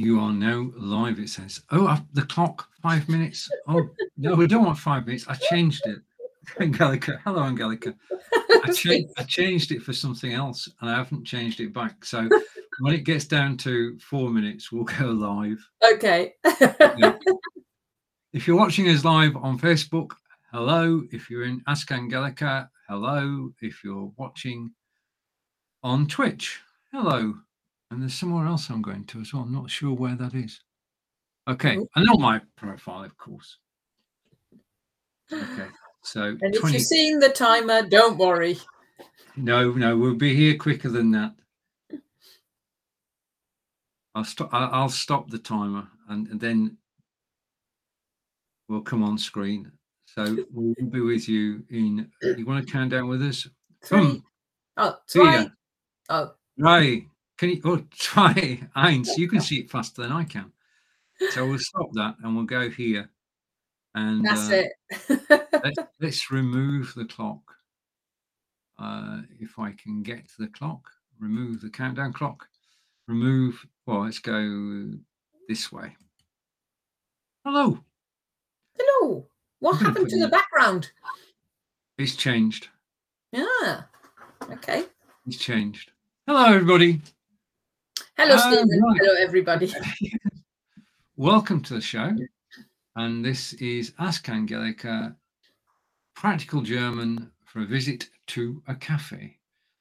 You are now live, it says. Oh, uh, the clock, five minutes. Oh, no, we don't want five minutes. I changed it. Angelica. Hello, Angelica. I, cha- I changed it for something else and I haven't changed it back. So when it gets down to four minutes, we'll go live. Okay. Yeah. If you're watching us live on Facebook, hello. If you're in Ask Angelica, hello. If you're watching on Twitch, hello. And there's somewhere else I'm going to as well. I'm not sure where that is. Okay. And not my profile, of course. Okay. So And if you're seeing the timer, don't worry. No, no, we'll be here quicker than that. I'll stop. I'll stop the timer, and, and then we'll come on screen. So we'll be with you in. You want to count down with us? Three. Come. Oh, three. Oh, Right. Can you? Oh, try Eins. You can see it faster than I can. So we'll stop that, and we'll go here. And that's uh, it. let, let's remove the clock. Uh, if I can get to the clock, remove the countdown clock. Remove. Well, let's go this way. Hello. Hello. What happened to the background? It's changed. Yeah. Okay. It's changed. Hello, everybody. Hello, Ah, Stephen. right. Hello, everybody. Welcome to the show. And this is Ask Angelica, Practical German for a Visit to a Cafe,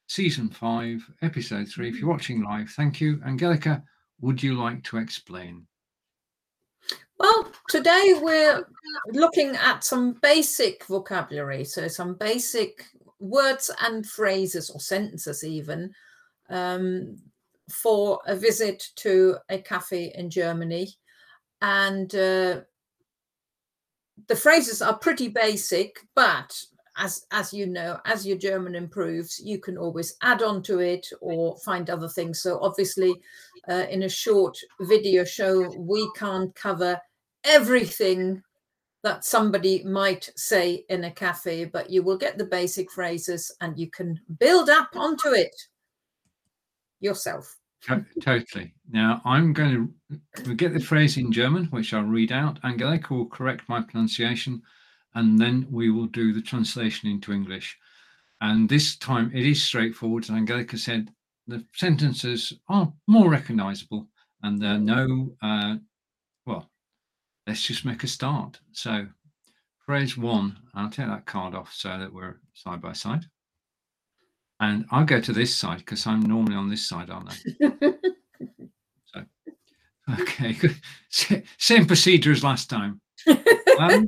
Season 5, Episode 3. If you're watching live, thank you. Angelica, would you like to explain? Well, today we're looking at some basic vocabulary, so some basic words and phrases or sentences, even um, for a visit to a cafe in Germany. And uh, the phrases are pretty basic, but as as you know, as your German improves, you can always add on to it or find other things. So obviously, uh, in a short video show, we can't cover everything that somebody might say in a cafe, but you will get the basic phrases and you can build up onto it yourself. To- totally. Now, I'm going to get the phrase in German, which I'll read out. Angelica will correct my pronunciation, and then we will do the translation into English. And this time it is straightforward. As Angelica said, the sentences are more recognizable, and there are no, uh, well, let's just make a start. So, phrase one, I'll take that card off so that we're side by side. And I'll go to this side because I'm normally on this side, aren't I? so, Okay, good. Same procedure as last time. Um,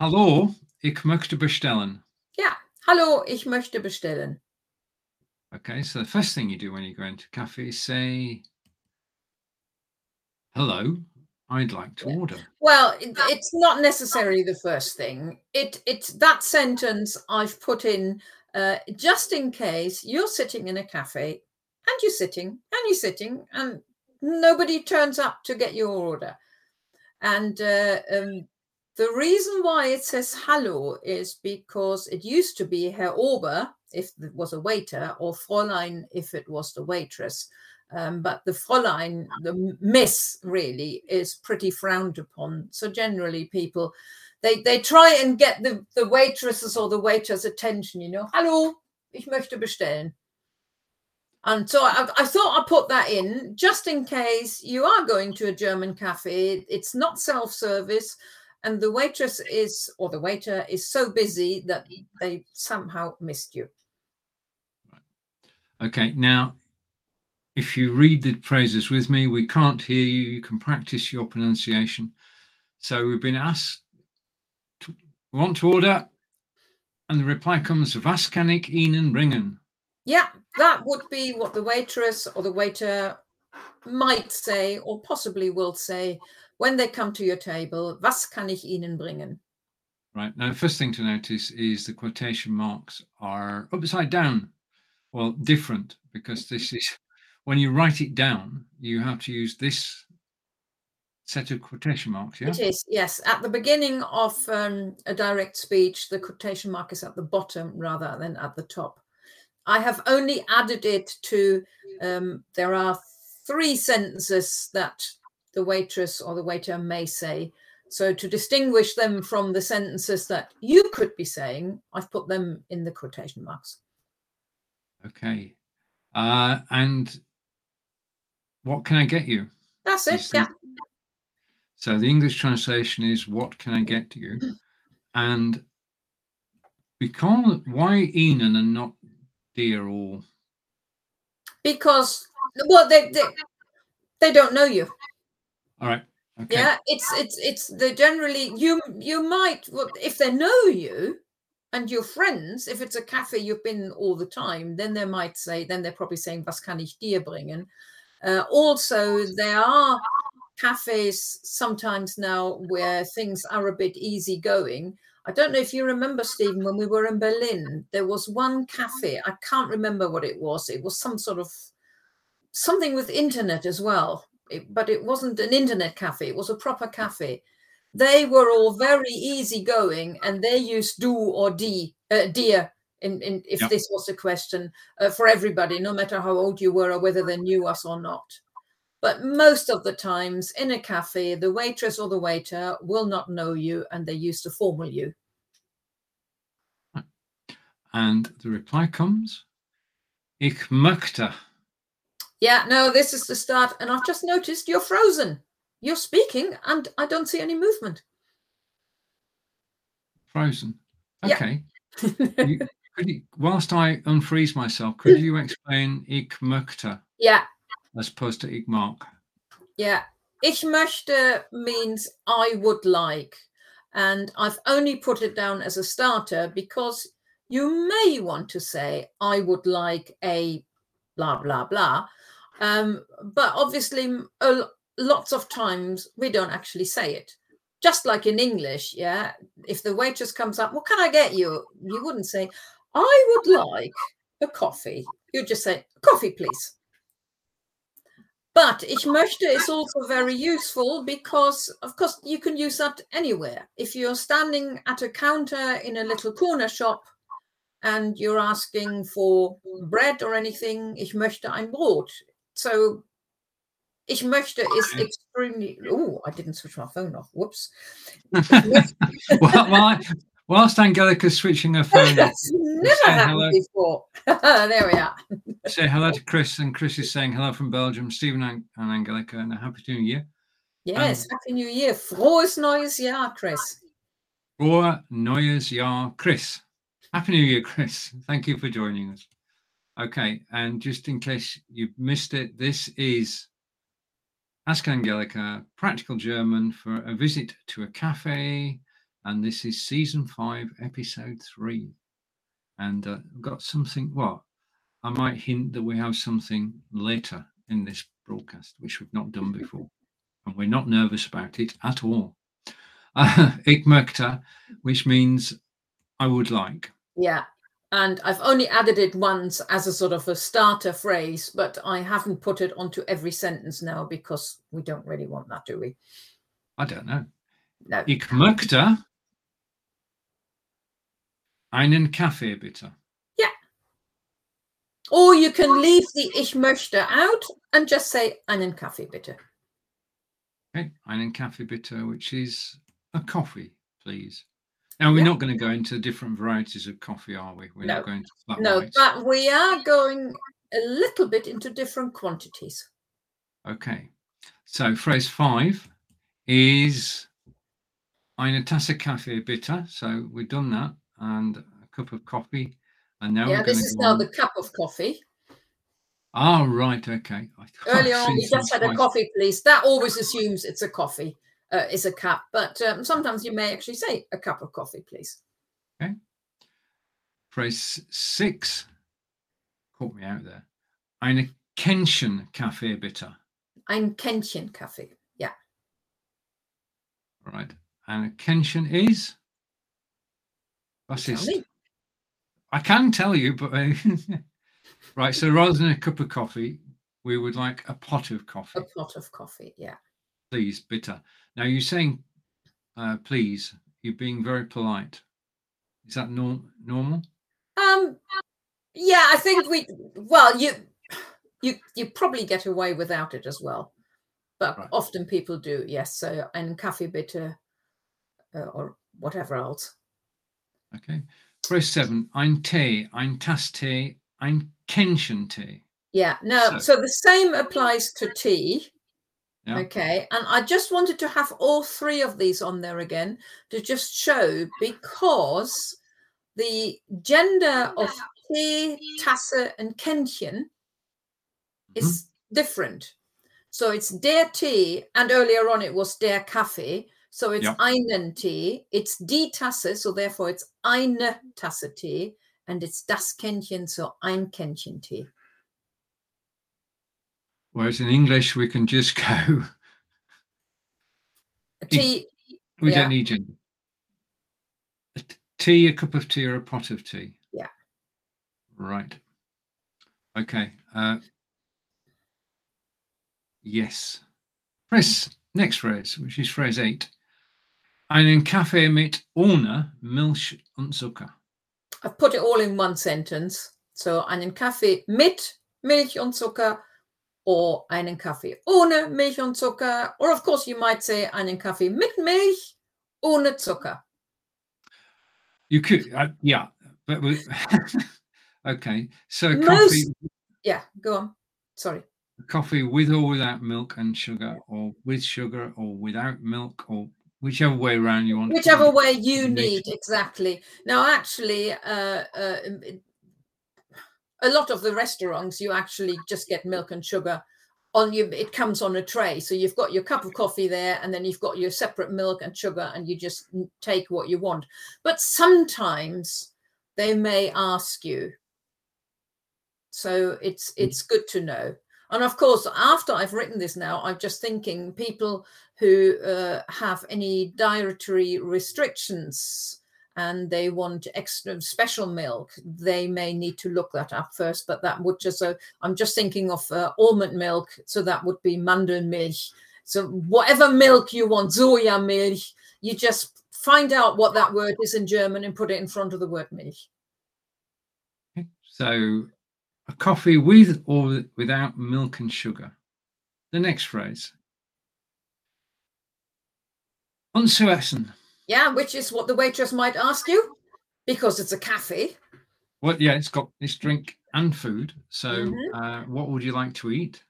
hallo, ich möchte bestellen. Ja, hallo, ich möchte bestellen. Okay, so the first thing you do when you go into a cafe is say, hello, I'd like to Yeah. order. Well, it, it's not necessarily the first thing. It it's that sentence I've put in uh, just in case you're sitting in a cafe and you're sitting and you're sitting and nobody turns up to get your order. And uh, um, the reason why it says hallo is because it used to be Herr Ober if it was a waiter or Fräulein if it was the waitress. Um, but the Fräulein, the miss, really is pretty frowned upon. So generally, people they they try and get the the waitresses or the waiter's attention. You know, hallo, ich möchte bestellen. And so I, I thought I'd put that in just in case you are going to a German cafe. It's not self service, and the waitress is or the waiter is so busy that they somehow missed you. Okay, now, if you read the phrases with me, we can't hear you. You can practice your pronunciation. So we've been asked, to, want to order? And the reply comes, Was kann ich Ihnen bringen? Yeah, that would be what the waitress or the waiter might say or possibly will say when they come to your table. Was kann ich Ihnen bringen? Right. Now, the first thing to notice is the quotation marks are upside down. Well, different because this is when you write it down, you have to use this set of quotation marks. Yeah. It is, yes. At the beginning of um, a direct speech, the quotation mark is at the bottom rather than at the top. I have only added it to, um, there are three sentences that the waitress or the waiter may say. So to distinguish them from the sentences that you could be saying, I've put them in the quotation marks. Okay. Uh, and what can I get you? That's it. Yeah. So the English translation is "What can I get to you?" and because why Ihnen and not dear or because well they they, they don't know you. All right. Okay. Yeah, it's it's it's the generally you you might well, if they know you and your friends, if it's a cafe you've been all the time, then they might say, then they're probably saying, was kann ich dir bringen? Uh, also, there are cafes sometimes now where things are a bit easygoing. I don't know if you remember, Stephen, when we were in Berlin, there was one cafe. I can't remember what it was. It was some sort of something with internet as well, it, but it wasn't an internet cafe. It was a proper cafe. They were all very easygoing, and they used do or d uh, dear in, in if yep. this was a question uh, for everybody, no matter how old you were or whether they knew us or not. But most of the times in a cafe, the waitress or the waiter will not know you and they use the formal you. And the reply comes, Ich möchte. Yeah, no, this is the start. And I've just noticed you're frozen. You're speaking and I don't see any movement. Frozen. Okay. Yeah. you, you, whilst I unfreeze myself, could you explain Ich möchte? Yeah as opposed to ich mag. Yeah. Ich möchte means I would like. And I've only put it down as a starter because you may want to say, I would like a blah, blah, blah. Um, but obviously, lots of times we don't actually say it. Just like in English, yeah. If the waitress comes up, what can I get you? You wouldn't say, I would like a coffee. You'd just say, coffee, please. But ich möchte is also very useful because, of course, you can use that anywhere. If you're standing at a counter in a little corner shop and you're asking for bread or anything, ich möchte ein Brot. So, ich möchte is extremely. Oh, I didn't switch my phone off. Whoops. well, well, Whilst Angelica's switching her phone, that's never happened hello. before. there we are. say hello to Chris, and Chris is saying hello from Belgium. Stephen and, Angelica, and a happy New Year. Yes, um, happy New Year. Frohes neues Jahr, Chris. Frohe neues Jahr, Chris. Happy New Year, Chris. Thank you for joining us. Okay, and just in case you missed it, this is Ask Angelica, practical German for a visit to a cafe and this is season five, episode three. And uh, got something. Well, I might hint that we have something later in this broadcast, which we've not done before, and we're not nervous about it at all. Uh, möchte, which means I would like. Yeah. And I've only added it once as a sort of a starter phrase, but I haven't put it onto every sentence now because we don't really want that, do we? I don't know. No. Ich möchte Einen Kaffee bitte. Yeah. Or you can leave the Ich möchte out and just say einen Kaffee bitte. Okay, einen Kaffee bitte, which is a coffee, please. Now we're yeah. not going to go into different varieties of coffee, are we? We're no. not going to flat No, but we are going a little bit into different quantities. Okay. So phrase five is eine Tasse Kaffee bitte. So we've done that and a cup of coffee. And now yeah, this is now on. the cup of coffee. Oh, right. Okay. Earlier on, you just had a coffee, please. That always assumes it's a coffee, uh, it's a cup. But um, sometimes you may actually say a cup of coffee, please. Okay. Phrase six caught me out there. Eine Kännchen Kaffee, bitte. Ein Kännchen Kaffee. Yeah. All right. And a Kännchen is? I can tell you, but uh, right. So rather than a cup of coffee, we would like a pot of coffee. A pot of coffee, yeah. Please, bitter. Now you're saying, uh, please. You're being very polite. Is that norm- normal? Um. Yeah, I think we. Well, you. you you probably get away without it as well, but Right. often people do. Yes, so ein Kaffee bitte, uh, or whatever else. Okay. Phrase seven. Ein Tee, ein Tass Tee, ein Kännchen Tee. Yeah, no, So- so the same applies to tea. Yeah. Okay, and I just wanted to have all three of these on there again to just show because the gender of Tee, Tasse, and Kännchen is mm-hmm. different. So it's der Tee, and earlier on it was der Kaffee. So it's Yeah. einen Tee, it's die Tasse, so therefore it's eine Tasse Tee, and it's das Kännchen, so ein Kännchen Tee. Whereas in English, we can just go, Tea, we Yeah. don't need gender. A tea, a cup of tea, or a pot of tea. Yeah. Right. Okay. Uh, yes. Press next phrase, which is phrase eight. Einen Kaffee mit ohne Milch und Zucker. I've put it all in one sentence. So einen Kaffee mit Milch und Zucker or einen Kaffee ohne Milch und Zucker. Or of course you might say einen Kaffee mit Milch ohne Zucker. You could, uh, yeah, but we, okay. So Most- coffee, Yeah, go on. Sorry. coffee with or without milk and sugar, or with sugar or without milk, or whichever way around you want. Whichever way you need, exactly. Now, actually, uh, uh, um, a lot of the restaurants, you actually just get milk and sugar on you. It comes on a tray. So you've got your cup of coffee there, and then you've got your separate milk and sugar, and you just take what you want. But sometimes they may ask you. So it's it's good to know. And of course, after I've written this now, I'm just thinking people who uh, have any dietary restrictions and they want extra special milk, they may need to look that up first. But that would just, so I'm just thinking of uh, almond milk. So that would be Mandelmilch. So whatever milk you want, milk, you just find out what that word is in German and put it in front of the word milch. So a coffee with or without milk and sugar. The next phrase. Unzuessen. Yeah, which is what the waitress might ask you because it's a cafe. Well, yeah, it's got this drink and food. So, Mhm. uh, what would you like to eat?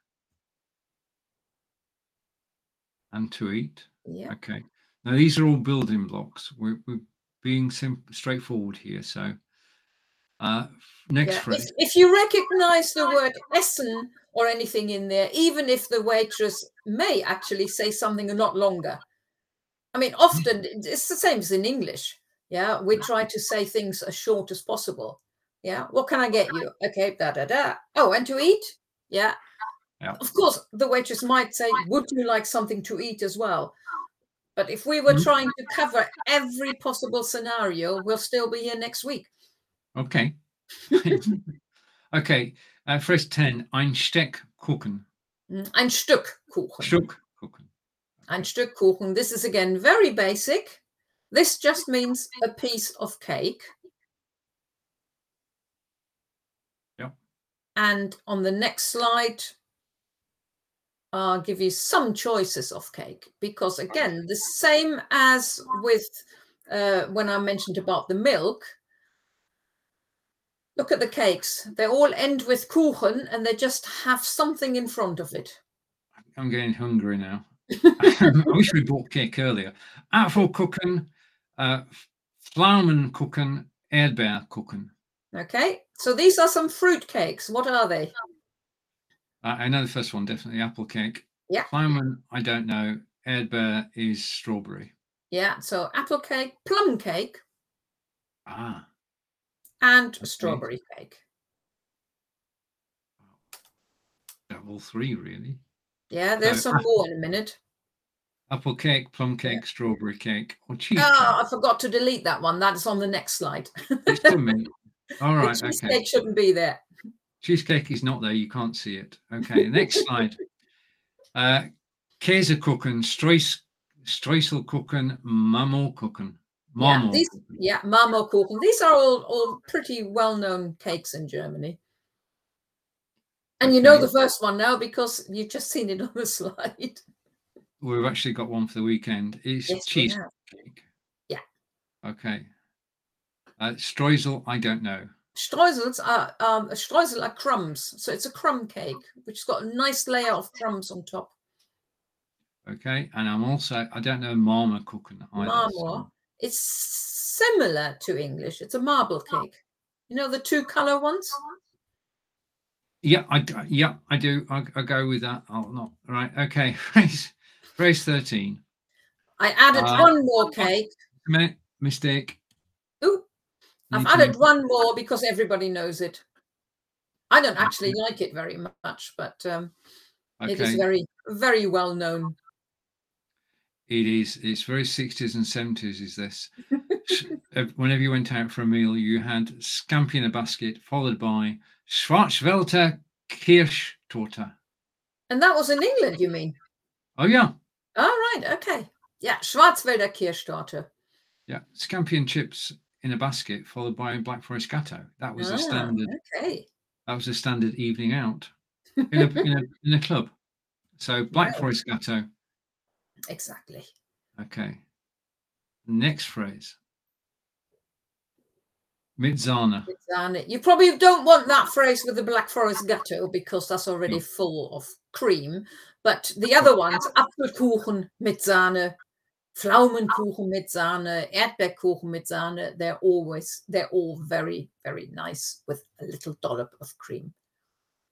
And to eat. Yeah. Okay. Now these are all building blocks. We're, we're being sim- straightforward here. So, uh, next Yeah, phrase. If, if you recognize the word essen or anything in there, even if the waitress may actually say something a lot longer. I mean, often it's the same as in English. Yeah, we try to say things as short as possible. Yeah, what can I get you? Okay, da da da. Oh, and to eat? Yeah. Yeah. Of course, the waitress might say, Would you like something to eat as well? But if we were Mhm. trying to cover every possible scenario, we'll still be here next week. Okay. okay. Uh, phrase 10. Ein Steck Kuchen. Mm, Ein Stück Kuchen. Stück Kuchen. Ein Stück Kuchen. This is again very basic. This just means a piece of cake. Yep. And on the next slide, I'll give you some choices of cake because, again, the same as with uh, when I mentioned about the milk. Look at the cakes. They all end with Kuchen and they just have something in front of it. I'm getting hungry now. I wish we bought cake earlier. Apfelkuchen, uh, Pflaumenkuchen, Erdbeerkuchen. Okay, so these are some fruit cakes. What are they? I I know the first one, definitely apple cake. Yeah. Pflaumen, I don't know. Erdbeer is strawberry. Yeah, so apple cake, plum cake, Ah, and strawberry cake. all three really. Yeah, there's So some more in a minute. Apple cake, plum cake, strawberry cake, or cheesecake. Oh, I forgot to delete that one. That's on the next slide. It's still me. All the cheesecake okay. shouldn't be there. Cheesecake is not there. You can't see it. Okay, next slide. Uh, Käsekuchen, Streus, Streuselkuchen, Marmorkuchen. Yeah, these, yeah, Marmorkuchen. These are all, all pretty well-known cakes in Germany. And you know the first one now because you've just seen it on the slide. We've actually got one for the weekend. It's Yes, we have. Yeah. Okay. Uh, streusel, I don't know. Streusels are um, streusel are crumbs, so it's a crumb cake which has got a nice layer of crumbs on top. Okay. And I'm also, I don't know Marmor cooking either. so- Marmor. It's similar to English. It's a marble cake. You know the two color ones. Yeah, I yeah, I do. I, I go with that. I'll not right. Okay, race race thirteen. I added Uh, one more cake. Mistake. Ooh, I've added one more because everybody knows it. I don't actually like it very much, but um, it is very, very well known. It is. It's very sixties and seventies. Is this? Whenever you went out for a meal, you had scampi in a basket, followed by Schwarzwälder Kirschtorte. And that was in England, you mean? Oh yeah, All right, okay. Yeah, Schwarzwälder Kirschtorte. yeah, scampi and chips in a basket, followed by Black Forest Gateau. That was Ah, a standard. Okay. That was a standard evening out in a in a, in a club. So Black. Forest Gateau. Exactly. Okay. Next phrase. Mitzana. Mitzane. You probably don't want that phrase with the Black Forest Gateau because that's already No. full of cream. But the other ones, Apfelkuchen mit Sahne, Pflaumenkuchen mit Sahne, Erdbeerkuchen mit Sahne, they're always, they're all very, very nice with a little dollop of cream.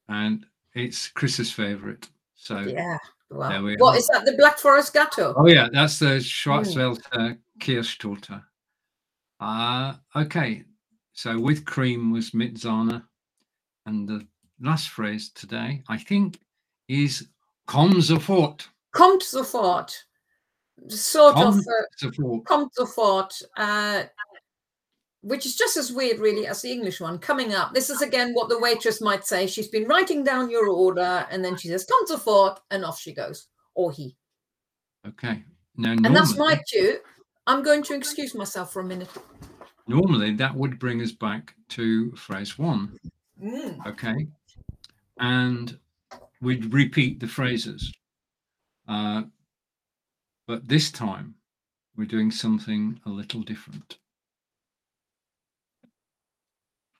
And it's Chris's favorite. So Yeah. Wow. What are. is that? The Black Forest Gateau? oh yeah, that's the Schwarzwälder Kirschtorte. Uh okay. So with cream was Mitzana. And the last phrase today, I think, is komm sofort. Kommt sofort. Sort of. Komm Uh, sofort. kommt sofort, uh, which is just as weird, really, as the English one. Coming up, this is again what the waitress might say. She's been writing down your order, and then she says, "Come to sofort," and off she goes, or he. Okay. Now And that's my cue. I'm going to excuse myself for a minute. normally that would bring us back to phrase one. Mm. okay and we'd repeat the phrases uh, but this time we're doing something a little different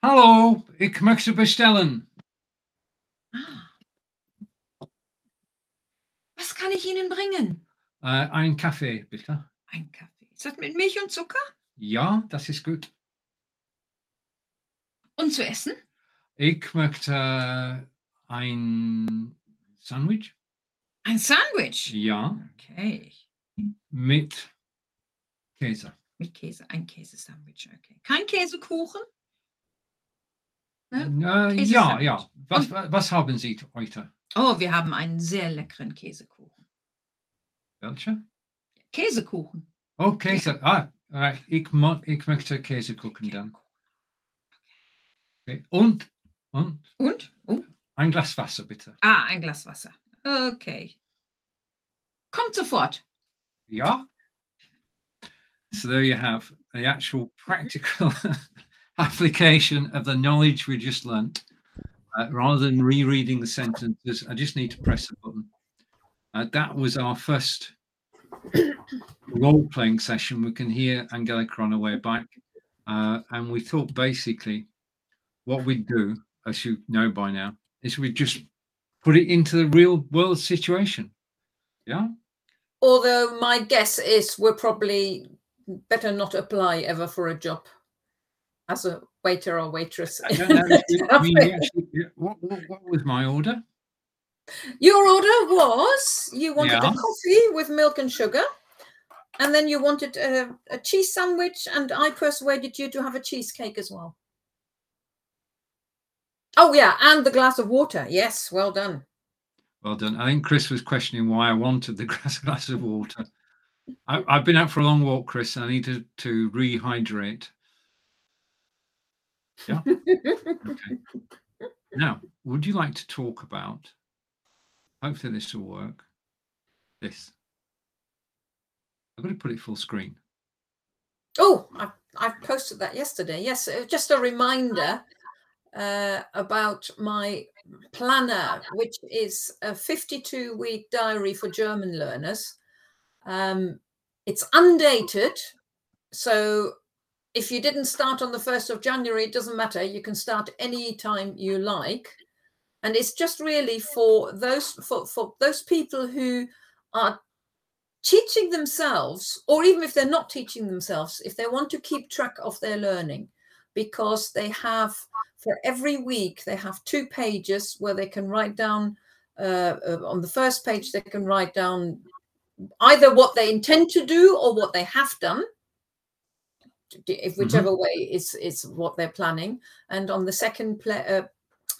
hallo ik möchte bestellen Was kann ich Ihnen bringen? äh, ein kaffee bitte Ein Kaffee. Ist das mit Milch und Zucker? ja das ist gut Und zu essen? ich möchte ein sandwich Ein Sandwich. ja Okay. mit käse Mit Käse. Ein Käsesandwich. Okay. Kein Käsekuchen? Ja, äh, ja ja was, was haben sie heute Oh, wir haben einen sehr leckeren Käsekuchen. welche Käsekuchen. Oh, Käse. Ah, right. ich, ich möchte Käse gucken dann. Okay. Und, und Und? Oh. ein Glas Wasser, bitte. Ah, ein Glas Wasser. Okay. Kommt sofort. Ja. So there you have the actual practical application of the knowledge we just learnt. Uh, rather than rereading the sentences, I just need to press a button. Uh, that was our first role playing session. We can hear Angelica on her way back. Uh, and we thought basically what we'd do, as you know by now, is we just put it into the real world situation. Yeah. Although my guess is we're probably better not apply ever for a job as a waiter or waitress. I don't know. I mean, actually- what, what, what was my order? Your order was you wanted Yeah. a coffee with milk and sugar, and then you wanted a, a cheese sandwich, and I persuaded you to have a cheesecake as well. Oh yeah, and the glass of water. Yes, well done. Well done. I think Chris was questioning why I wanted the glass, glass of water. I, I've been out for a long walk, Chris. And I need to, to rehydrate. Yeah. Okay. Now, would you like to talk about? Hopefully, this will work. This. I'm going to put it full screen. Oh, I, I posted that yesterday. Yes, uh, just a reminder. uh, about my planner, which is a 52 week diary for German learners. Um, it's undated. So if you didn't start on the 1st of January, it doesn't matter. You can start any time you like. And it's just really for those for, for those people who are teaching themselves, or even if they're not teaching themselves, if they want to keep track of their learning, because they have for every week they have two pages where they can write down uh, uh, on the first page they can write down either what they intend to do or what they have done if Mm-hmm. whichever way is is what they're planning and on the second pla uh,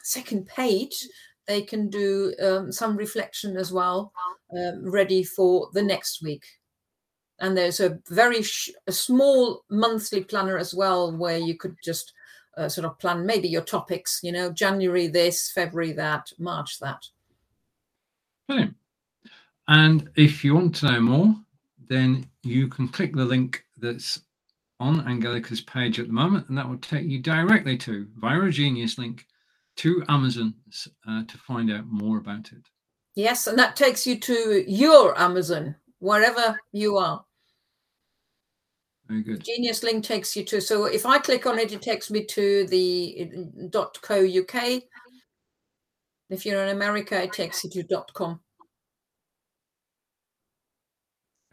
second page they can do um, some reflection as well um, ready for the next week and there's a very sh- a small monthly planner as well where you could just uh, sort of plan maybe your topics you know january this february that march that Brilliant. And if you want to know more, then you can click the link that's on Angelica's page at the moment, and that will take you directly to, via a Genius link, to Amazon uh, to find out more about it. yes and that takes you to your amazon wherever you are Very good. Genius link takes you to. So if I click on it, it takes me to the uh, .co UK. If you're in America, it takes you to .com.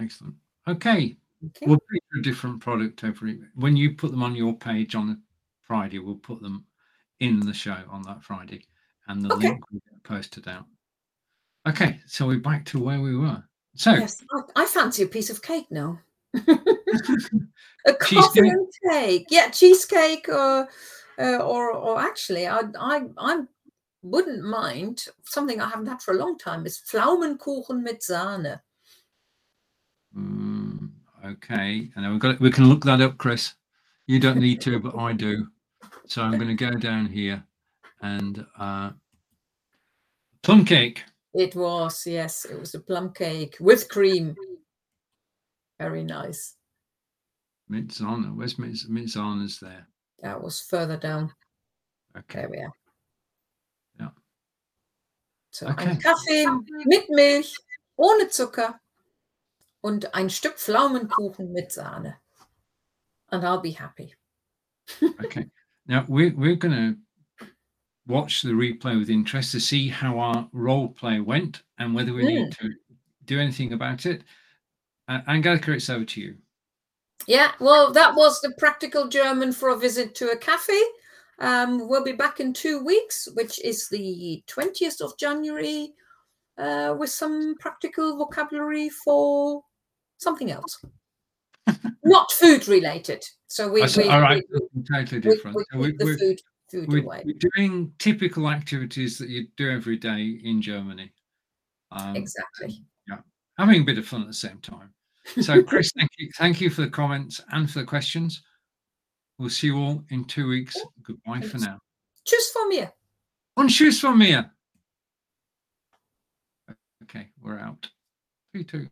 Excellent. Okay. Okay. We'll pick a different product every when you put them on your page on a Friday, we'll put them in the show on that Friday and the Okay. link will get posted out. Okay, so we're back to where we were. So Yes, I, I fancy a piece of cake now. a coffee and cake, yeah, cheesecake, or uh, or or actually, I I I wouldn't mind something I haven't had for a long time is Pflaumenkuchen mit Sahne. Mm, okay, and then we've got we can look that up, Chris. You don't need to, but I do. So I'm going to go down here and uh, plum cake. It was yes, it was a plum cake with cream. Very nice. Mitzana. Where's Mitz, Mitzana's there? That was further down. Okay. There we are. Ja. So Okay. Kaffee mit Milch, ohne Zucker und ein Stück Pflaumenkuchen mit Sahne. And I'll be happy. Okay. Now we're we're going to watch the replay with interest to see how our role play went and whether we need to do anything about it. Uh, Angelica, it's over to you. Yeah, well, that was the practical German for a visit to a cafe. Um, we'll be back in two weeks, which is the 20th of January, uh, with some practical vocabulary for something else. Not food related. So we, we, all right, we, totally different. we we- we're- food, food we're, away. we're doing typical activities that you do every day in Germany. Um, Exactly. Having a bit of fun at the same time. So, Chris, thank you, thank you for the comments and for the questions. We'll see you all in two weeks. Goodbye for now. Tschüss von mir. Und tschüss von mir. Okay, we're out. Three, two.